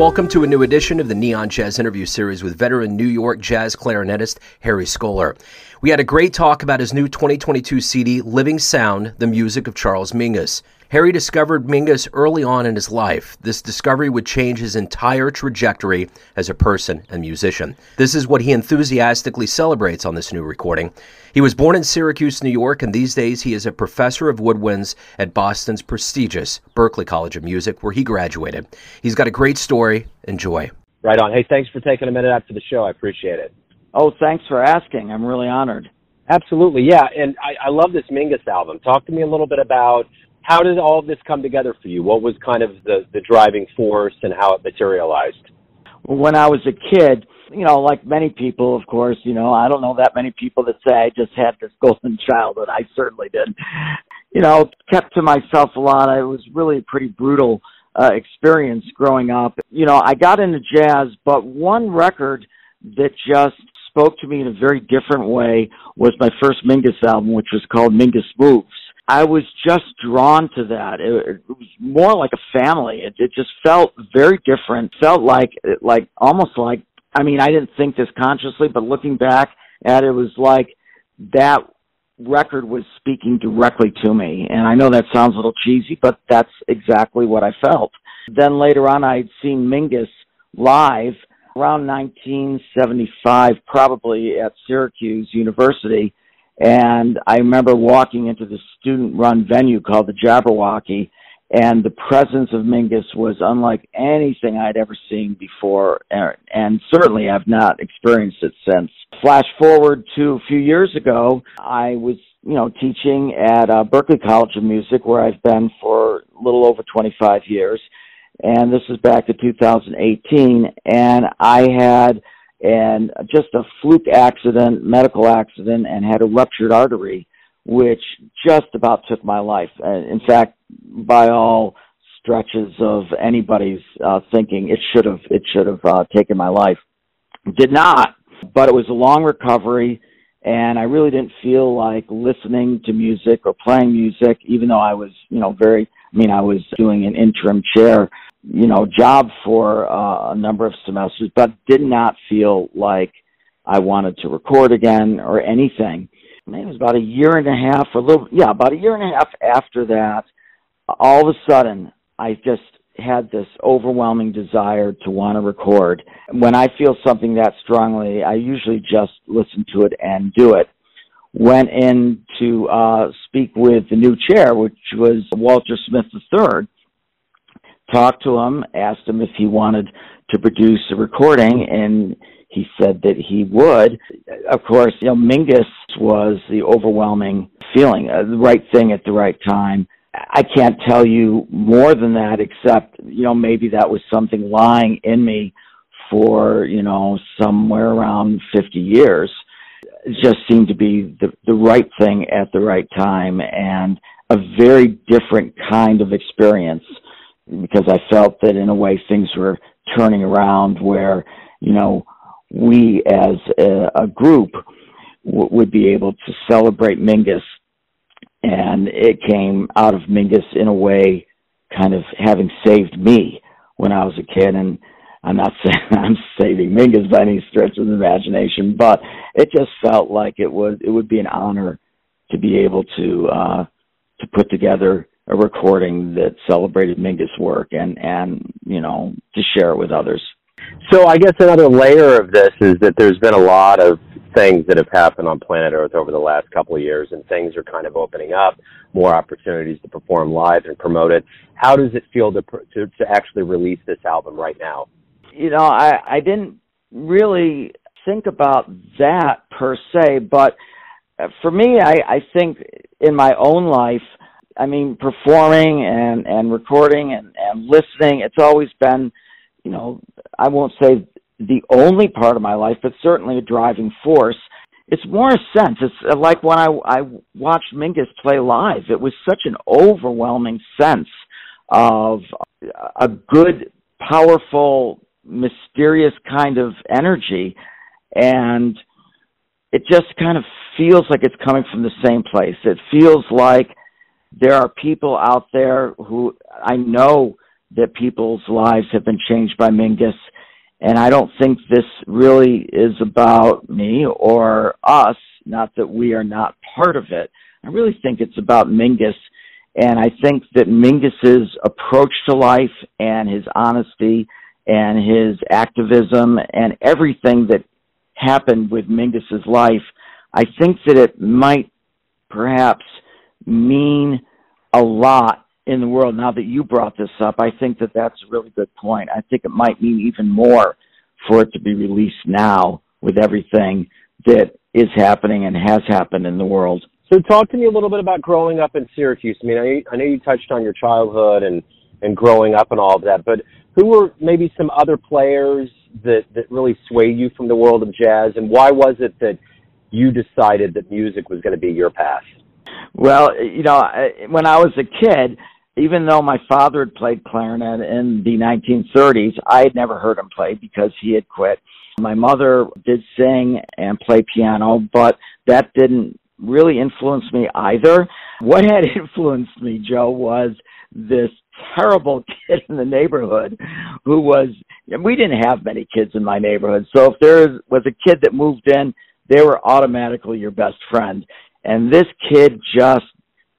Welcome to a new edition of the Neon Jazz interview series with veteran New York jazz clarinetist Harry Skoler. We had a great talk about his new 2022 CD, Living Sound, the music of Charles Mingus. Harry discovered Mingus early on in his life. This discovery would change his entire trajectory as a person and musician. This is what he enthusiastically celebrates on this new recording. He was born in Syracuse, New York, and these days he is a professor of woodwinds at Boston's prestigious Berklee College of Music, where he graduated. He's got a great story. Enjoy. Right on. Hey, thanks for taking a minute after the show. I appreciate it. Oh, thanks for asking. I'm really honored. Absolutely, yeah. And I, I love this Mingus album. Talk to me a little bit about how did all of this come together for you? What was kind of the, the driving force and how it materialized? When I was a kid, you know, like many people, of course, you know, I don't know that many people that say I just had this golden childhood. I certainly did. You know, kept to myself a lot. It was really a pretty brutal uh, experience growing up. You know, I got into jazz, but one record that just spoke to me in a very different way was my first Mingus album, which was called Mingus Moves. I was just drawn to that. It, it was more like a family. It, it just felt very different. Felt like, like almost like. I mean, I didn't think this consciously, but looking back at it, it was like that record was speaking directly to me. And I know that sounds a little cheesy, but that's exactly what I felt. Then later on, I'd seen Mingus live around 1975, probably at Syracuse University and I remember walking into the student run venue called the Jabberwocky, and the presence of Mingus was unlike anything I'd ever seen before, and certainly I've not experienced it since. Flash forward to a few years ago, I was, you know, teaching at uh, Berklee College of Music, where I've been for a little over 25 years, and this is back to 2018, and I had and just a fluke accident, medical accident, and had a ruptured artery, which just about took my life. in fact, by all stretches of anybody's uh, thinking, it should have it should have uh, taken my life. Did not, but it was a long recovery, and I really didn't feel like listening to music or playing music, even though I was, you know, very. I mean, I was doing an interim chair you know, job for uh, a number of semesters, but did not feel like I wanted to record again or anything. It was about a year and a half, or a little, yeah, about a year and a half after that, all of a sudden, I just had this overwhelming desire to want to record. When I feel something that strongly, I usually just listen to it and do it. Went in to uh, speak with the new chair, which was Walter Smith III talked to him, asked him if he wanted to produce a recording, and he said that he would. Of course, you know, Mingus was the overwhelming feeling, uh, the right thing at the right time. I can't tell you more than that, except, you know, maybe that was something lying in me for, you know, somewhere around 50 years. It just seemed to be the, the right thing at the right time and a very different kind of experience because I felt that in a way things were turning around where, you know, we as a, a group w- would be able to celebrate Mingus. And it came out of Mingus in a way kind of having saved me when I was a kid. And I'm not saying I'm saving Mingus by any stretch of the imagination, but it just felt like it would, it would be an honor to be able to, uh, to put together a recording that celebrated Mingus' work and and you know to share it with others. So I guess another layer of this is that there's been a lot of things that have happened on planet Earth over the last couple of years, and things are kind of opening up, more opportunities to perform live and promote it. How does it feel to to, to actually release this album right now? You know, I I didn't really think about that per se, but for me, I I think in my own life I mean, performing and and recording and and listening. It's always been, you know, I won't say the only part of my life, but certainly a driving force. It's more a sense. It's uh, like when I I watched Mingus play live. It was such an overwhelming sense of a good, powerful, mysterious kind of energy, and it just kind of feels like it's coming from the same place. It feels like there are people out there who I know that people's lives have been changed by Mingus. And I don't think this really is about me or us, not that we are not part of it. I really think it's about Mingus. And I think that Mingus's approach to life and his honesty and his activism and everything that happened with Mingus's life, I think that it might perhaps mean a lot in the world. Now that you brought this up, I think that that's a really good point. I think it might mean even more for it to be released now with everything that is happening and has happened in the world. So, talk to me a little bit about growing up in Syracuse. I mean, I, I know you touched on your childhood and and growing up and all of that, but who were maybe some other players that that really swayed you from the world of jazz, and why was it that you decided that music was going to be your path? Well, you know, when I was a kid, even though my father had played clarinet in the 1930s, I had never heard him play because he had quit. My mother did sing and play piano, but that didn't really influence me either. What had influenced me, Joe, was this terrible kid in the neighborhood who was we didn't have many kids in my neighborhood so if there was a kid that moved in they were automatically your best friend and this kid just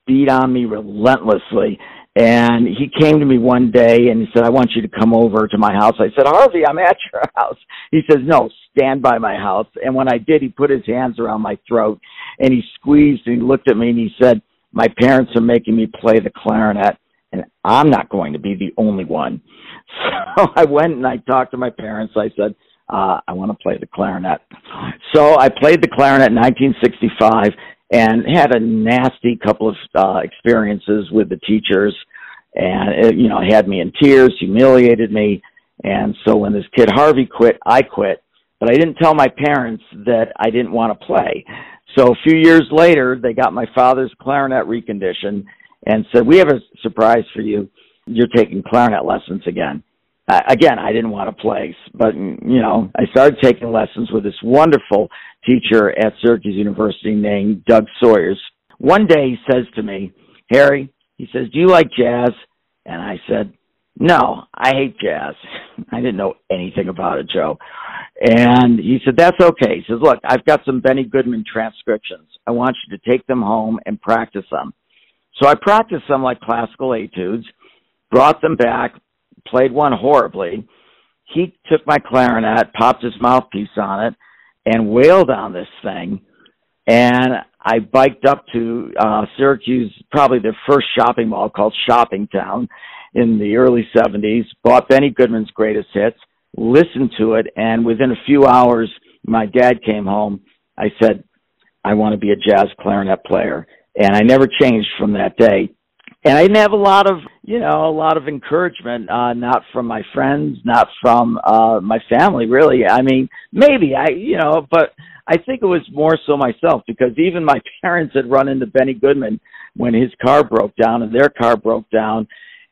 beat on me relentlessly and he came to me one day and he said i want you to come over to my house i said harvey i'm at your house he says no stand by my house and when i did he put his hands around my throat and he squeezed and he looked at me and he said my parents are making me play the clarinet and I'm not going to be the only one. So I went and I talked to my parents. I said, uh, I want to play the clarinet. So I played the clarinet in 1965 and had a nasty couple of uh, experiences with the teachers. And, it, you know, had me in tears, humiliated me. And so when this kid Harvey quit, I quit. But I didn't tell my parents that I didn't want to play. So a few years later, they got my father's clarinet reconditioned and said, "We have a surprise for you. You're taking clarinet lessons again." Uh, again, I didn't want to play, but you know, I started taking lessons with this wonderful teacher at Syracuse University named Doug Sawyers. One day he says to me, "Harry," he says, "Do you like jazz?" And I said, "No, I hate jazz." I didn't know anything about it, Joe. And he said, That's okay. He says, Look, I've got some Benny Goodman transcriptions. I want you to take them home and practice them. So I practiced some like classical etudes, brought them back, played one horribly. He took my clarinet, popped his mouthpiece on it, and wailed on this thing. And I biked up to uh, Syracuse, probably the first shopping mall called Shopping Town in the early 70s, bought Benny Goodman's greatest hits, listened to it, and within a few hours, my dad came home. I said, I want to be a jazz clarinet player and I never changed from that day. And I didn't have a lot of, you know, a lot of encouragement, uh, not from my friends, not from, uh, my family, really. I mean, maybe I, you know, but I think it was more so myself because even my parents had run into Benny Goodman when his car broke down and their car broke down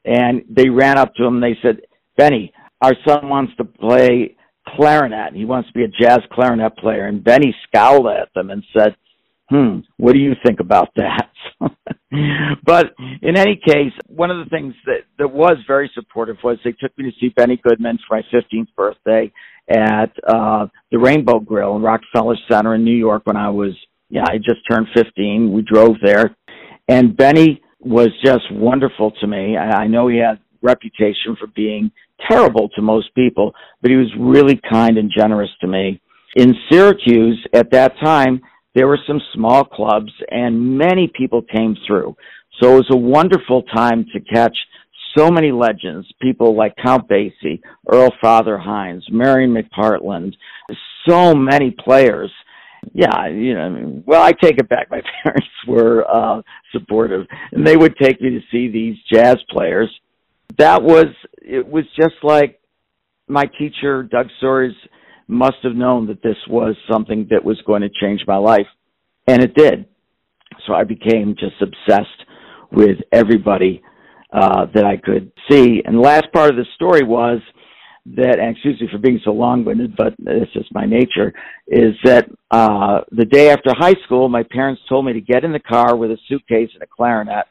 and they ran up to him and they said, Benny, our son wants to play clarinet. He wants to be a jazz clarinet player. And Benny scowled at them and said, hmm, what do you think about that? but in any case, one of the things that, that was very supportive was they took me to see Benny Goodman for my 15th birthday at uh, the Rainbow Grill in Rockefeller Center in New York when I was, yeah, I just turned 15. We drove there. And Benny was just wonderful to me. I, I know he had reputation for being terrible to most people, but he was really kind and generous to me. In Syracuse at that time, there were some small clubs and many people came through. So it was a wonderful time to catch so many legends, people like Count Basie, Earl Father Hines, Marian McPartland, so many players. Yeah, you know, well, I take it back. My parents were uh, supportive, and they would take me to see these jazz players. That was, it was just like my teacher, Doug Sawyers, must have known that this was something that was going to change my life. And it did. So I became just obsessed with everybody uh, that I could see. And the last part of the story was that, and excuse me for being so long-winded, but it's just my nature, is that uh, the day after high school, my parents told me to get in the car with a suitcase and a clarinet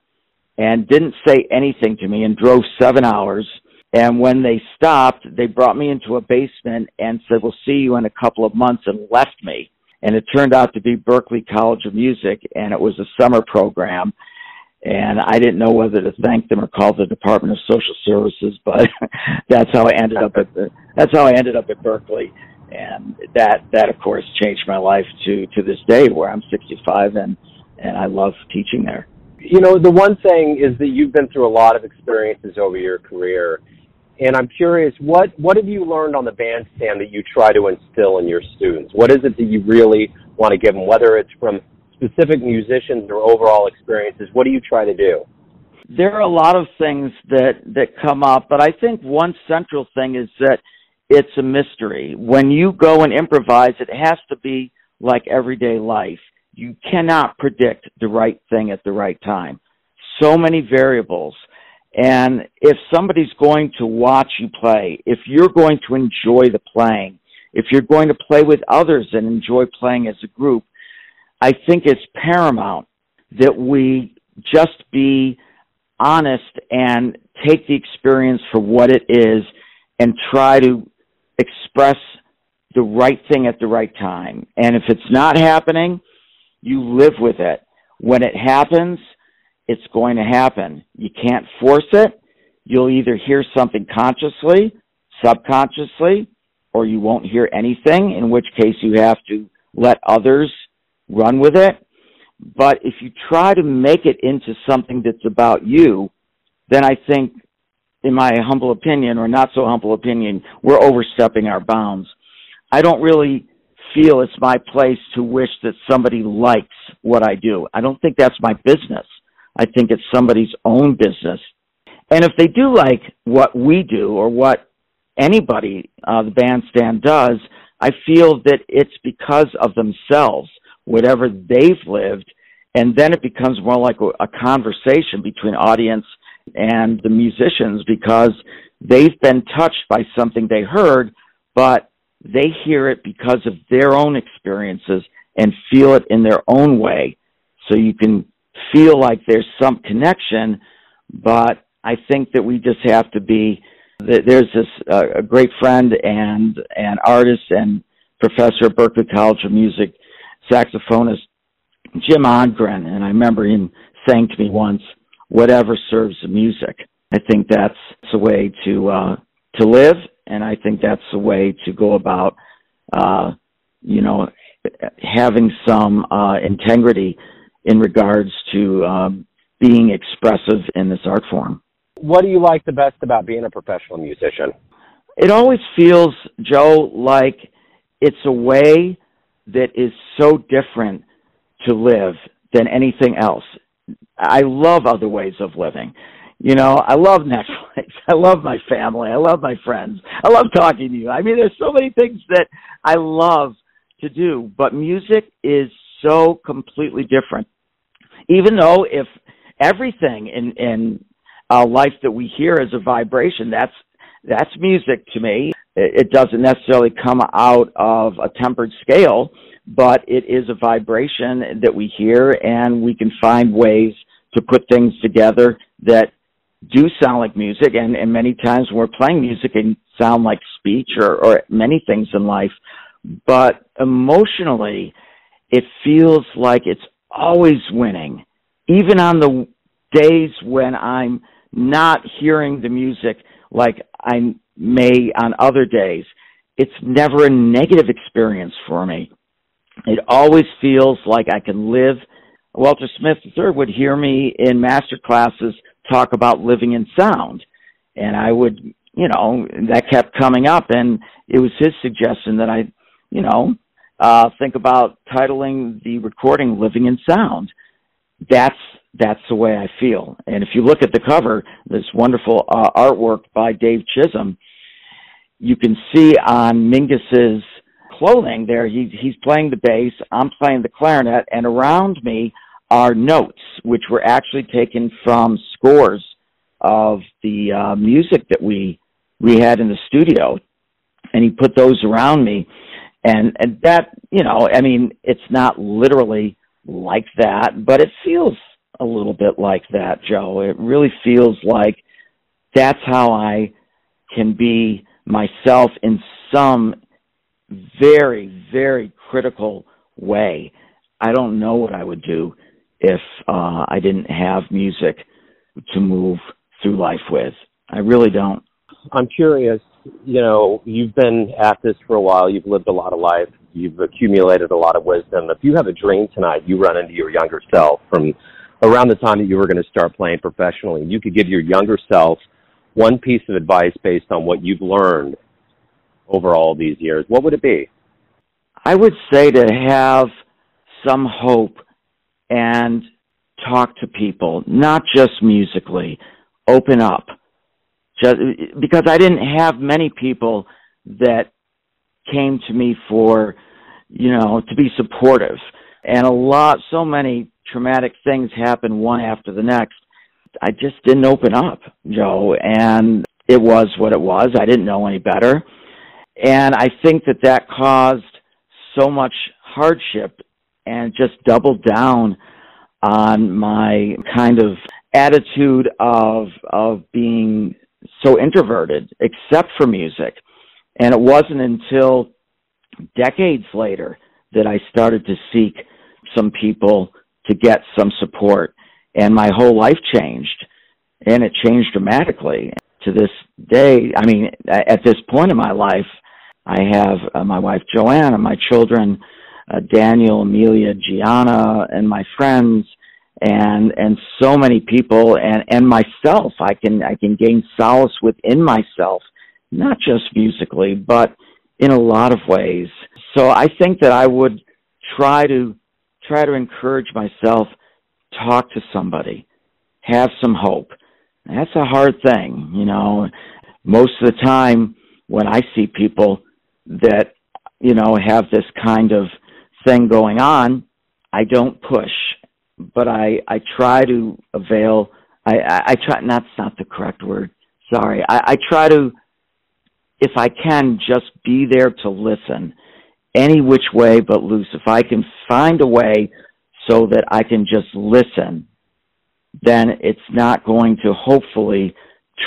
and didn't say anything to me and drove seven hours And when they stopped, they brought me into a basement and said, we'll see you in a couple of months and left me. And it turned out to be Berklee College of Music and it was a summer program. And I didn't know whether to thank them or call the Department of Social Services, but that's how I ended up at the, that's how I ended up at Berklee. And that, that of course changed my life to, to this day where I'm 65 and, and I love teaching there. You know, the one thing is that you've been through a lot of experiences over your career and I'm curious, what what have you learned on the bandstand that you try to instill in your students? What is it that you really want to give them, whether it's from specific musicians or overall experiences? What do you try to do? There are a lot of things that that come up, but I think one central thing is that it's a mystery. When you go and improvise, it has to be like everyday life. You cannot predict the right thing at the right time. So many variables and if somebody's going to watch you play, if you're going to enjoy the playing, if you're going to play with others and enjoy playing as a group, I think it's paramount that we just be honest and take the experience for what it is and try to express the right thing at the right time. And if it's not happening, you live with it. When it happens, it's going to happen. You can't force it. You'll either hear something consciously, subconsciously, or you won't hear anything, in which case you have to let others run with it. But if you try to make it into something that's about you, then I think, in my humble opinion, or not so humble opinion, we're overstepping our bounds. I don't really feel it's my place to wish that somebody likes what I do. I don't think that's my business. I think it's somebody's own business. And if they do like what we do or what anybody, uh, the bandstand does, I feel that it's because of themselves, whatever they've lived, and then it becomes more like a, a conversation between audience and the musicians because they've been touched by something they heard, but they hear it because of their own experiences and feel it in their own way. So you can feel like there's some connection, but I think that we just have to be. There's this uh, a great friend and an artist and professor at Berklee College of Music, saxophonist Jim Odgren, and I remember him saying to me once, "Whatever serves the music." I think that's the way to uh, to live, and I think that's the way to go about, uh, you know, having some uh, integrity in regards to um, being expressive in this art form. What do you like the best about being a professional musician? It always feels, Joe, like it's a way that is so different to live than anything else. I love other ways of living. You know, I love Netflix. I love my family. I love my friends. I love talking to you. I mean, there's so many things that I love to do, but music is so completely different even though if everything in in uh, life that we hear is a vibration, that's that's music to me. It, doesn't necessarily come out of a tempered scale, but it is a vibration that we hear, and we can find ways to put things together that do sound like music. And, and many times when we're playing music, it sound like speech or, or many things in life. But emotionally, it feels like it's always winning, even on the days when I'm not hearing the music like I may on other days. It's never a negative experience for me. It always feels like I can live. Walter Smith III would hear me in master classes talk about living in sound. And I would, you know, that kept coming up and it was his suggestion that I, you know, uh, think about titling the recording "Living in Sound." That's that's the way I feel. And if you look at the cover, this wonderful uh, artwork by Dave Chisholm, you can see on Mingus's clothing there. He, he's playing the bass. I'm playing the clarinet, and around me are notes, which were actually taken from scores of the uh, music that we we had in the studio, and he put those around me and and that you know i mean it's not literally like that but it feels a little bit like that joe it really feels like that's how i can be myself in some very, very critical way. I don't know what I would do if uh, I didn't have music to move through life with. I really don't. I'm curious, you know, you've been at this for a while, you've lived a lot of life, you've accumulated a lot of wisdom. If you have a dream tonight, you run into your younger self from around the time that you were going to start playing professionally, you could give your younger self one piece of advice based on what you've learned over all these years, what would it be? I would say to have some hope and talk to people, not just musically, open up. Just because I didn't have many people that came to me for, you know, to be supportive. And a lot, so many traumatic things happened one after the next. I just didn't open up, Joe, and it was what it was. I didn't know any better. And I think that that caused so much hardship and just doubled down on my kind of attitude of of being so introverted except for music. And it wasn't until decades later that I started to seek some people to get some support. And my whole life changed and it changed dramatically. To this day i mean at this point in my life i have uh, my wife joanne and my children uh, daniel amelia gianna and my friends and and so many people and and myself. I can i can gain solace within myself not just musically but in a lot of ways. So i think that i would try to try to encourage myself talk to somebody have some hope. That's a hard thing you know. Most of the time when i see people that you know have this kind of thing going on i don't push but I I try to avail. I I, I try. That's not the correct word. Sorry. I, I try to, if I can, just be there to listen, any which way but loose. If I can find a way so that I can just listen, then it's not going to hopefully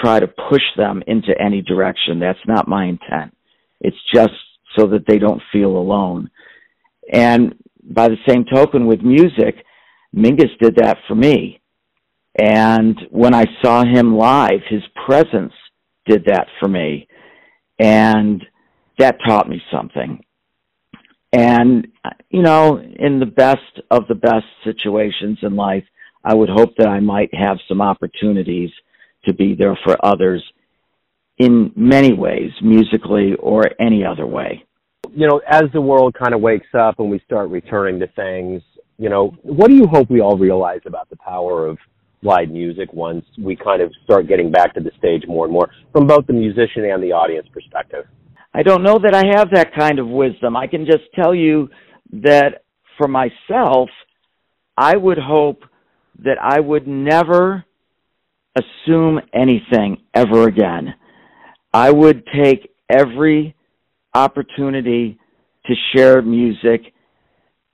try to push them into any direction. That's not my intent. It's just so that they don't feel alone. And by the same token, with music, Mingus did that for me. And when I saw him live, his presence did that for me. And that taught me something. And, you know, in the best of the best situations in life, I would hope that I might have some opportunities to be there for others in many ways, musically or any other way. You know, as the world kind of wakes up and we start returning to things, you know, what do you hope we all realize about the power of live music once we kind of start getting back to the stage more and more from both the musician and the audience perspective? I don't know that I have that kind of wisdom. I can just tell you that for myself, I would hope that I would never assume anything ever again. I would take every opportunity to share music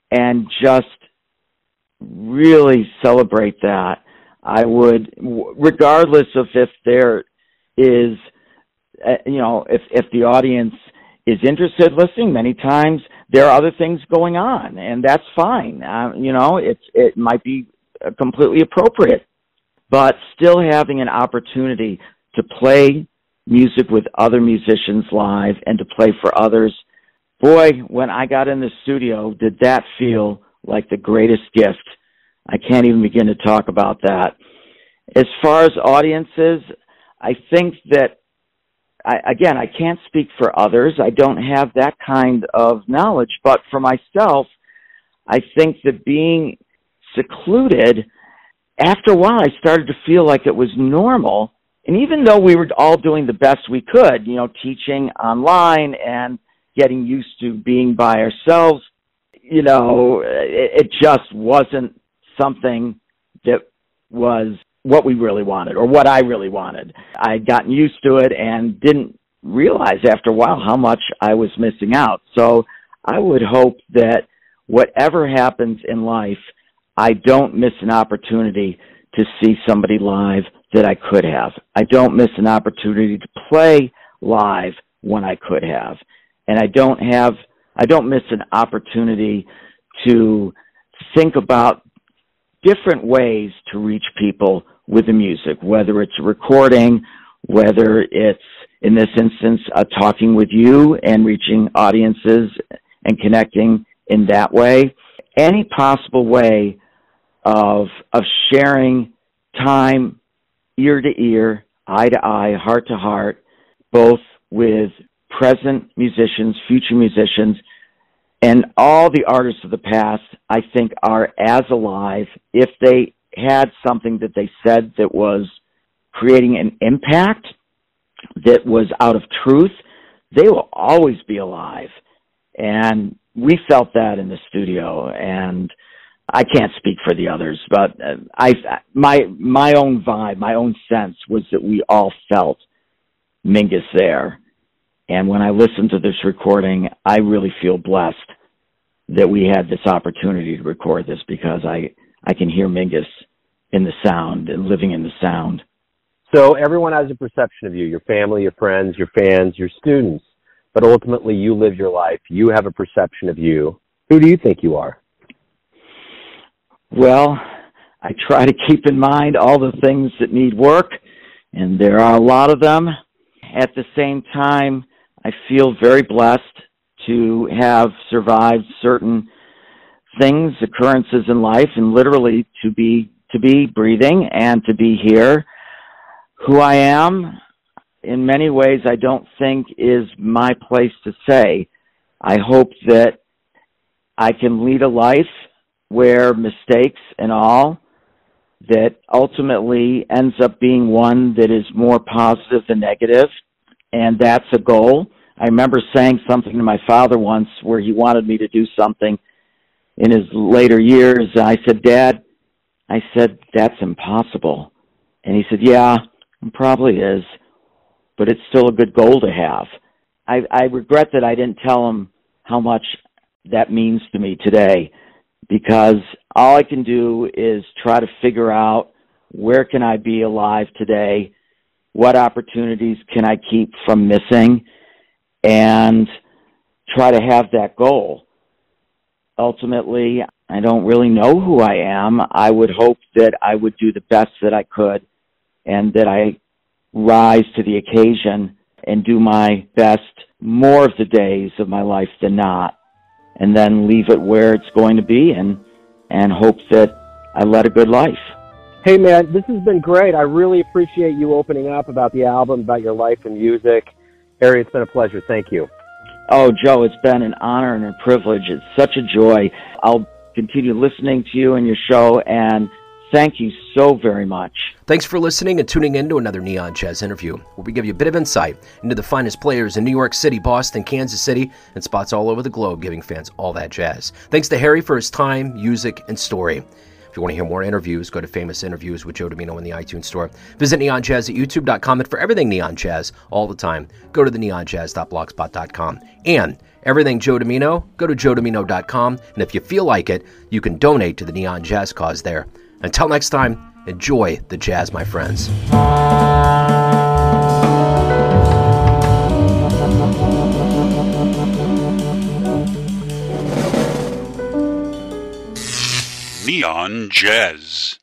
and just really celebrate that. I would, regardless of if there is, uh, you know, if if the audience is interested listening, many times there are other things going on, and that's fine. Uh, you know, it's it might be uh, completely appropriate, but still having an opportunity to play music with other musicians live and to play for others. Boy, when I got in the studio, did that feel like the greatest gift. I can't even begin to talk about that. As far as audiences, I think that I, again, I can't speak for others. I don't have that kind of knowledge, but for myself, I think that being secluded, after a while, I started to feel like it was normal. And even though we were all doing the best we could, you know, teaching online and getting used to being by ourselves, you know, it, it just wasn't something that was what we really wanted or what I really wanted. I'd gotten used to it and didn't realize after a while how much I was missing out. So I would hope that whatever happens in life, I don't miss an opportunity to see somebody live that I could have. I don't miss an opportunity to play live when I could have. And I don't have, I don't miss an opportunity to think about different ways to reach people with the music, whether it's recording, whether it's in this instance, uh, talking with you and reaching audiences and connecting in that way. Any possible way of, of sharing time ear to ear, eye to eye, heart to heart, both with present musicians, future musicians, and all the artists of the past, I think, are as alive if they had something that they said that was creating an impact that was out of truth, they will always be alive. And we felt that in the studio and I can't speak for the others, but uh, I my my own vibe, my own sense was that we all felt Mingus there. And when I listen to this recording, I really feel blessed that we had this opportunity to record this because I I can hear Mingus in the sound and living in the sound. So everyone has a perception of you, your family, your friends, your fans, your students, but ultimately you live your life. You have a perception of you. Who do you think you are? Well, I try to keep in mind all the things that need work, and there are a lot of them. At the same time, I feel very blessed to have survived certain things, occurrences in life, and literally to be to be breathing and to be here who I am, in many ways, I don't think is my place to say. I hope that I can lead a life where mistakes and all that ultimately ends up being one that is more positive than negative. And that's a goal. I remember saying something to my father once where he wanted me to do something in his later years. I said, Dad, I said, that's impossible. And he said, yeah, it probably is, but it's still a good goal to have. I, I regret that I didn't tell him how much that means to me today because all I can do is try to figure out where can I be alive today? What opportunities can I keep from missing? And try to have that goal. Ultimately, I don't really know who I am. I would hope that I would do the best that I could and that I rise to the occasion and do my best more of the days of my life than not and then leave it where it's going to be and and hope that I led a good life. Hey man, this has been great. I really appreciate you opening up about the album, about your life and music. Harry, it's been a pleasure. Thank you. Oh, Joe, it's been an honor and a privilege. It's such a joy. I'll continue listening to you and your show and Thank you so very much. Thanks for listening and tuning in to another Neon Jazz interview, where we give you a bit of insight into the finest players in New York City, Boston, Kansas City, and spots all over the globe, giving fans all that jazz. Thanks to Harry for his time, music, and story. You want to hear more interviews, go to Famous Interviews with Joe Dimino in the iTunes Store. Visit Neon Jazz at youtube.com, and for everything Neon Jazz all the time, go to the neonjazz.blogspot.com. And everything Joe Dimino, go to joedimino.com, and if you feel like it, you can donate to the Neon Jazz cause there. Until next time, enjoy the jazz, my friends. Neon Jazz.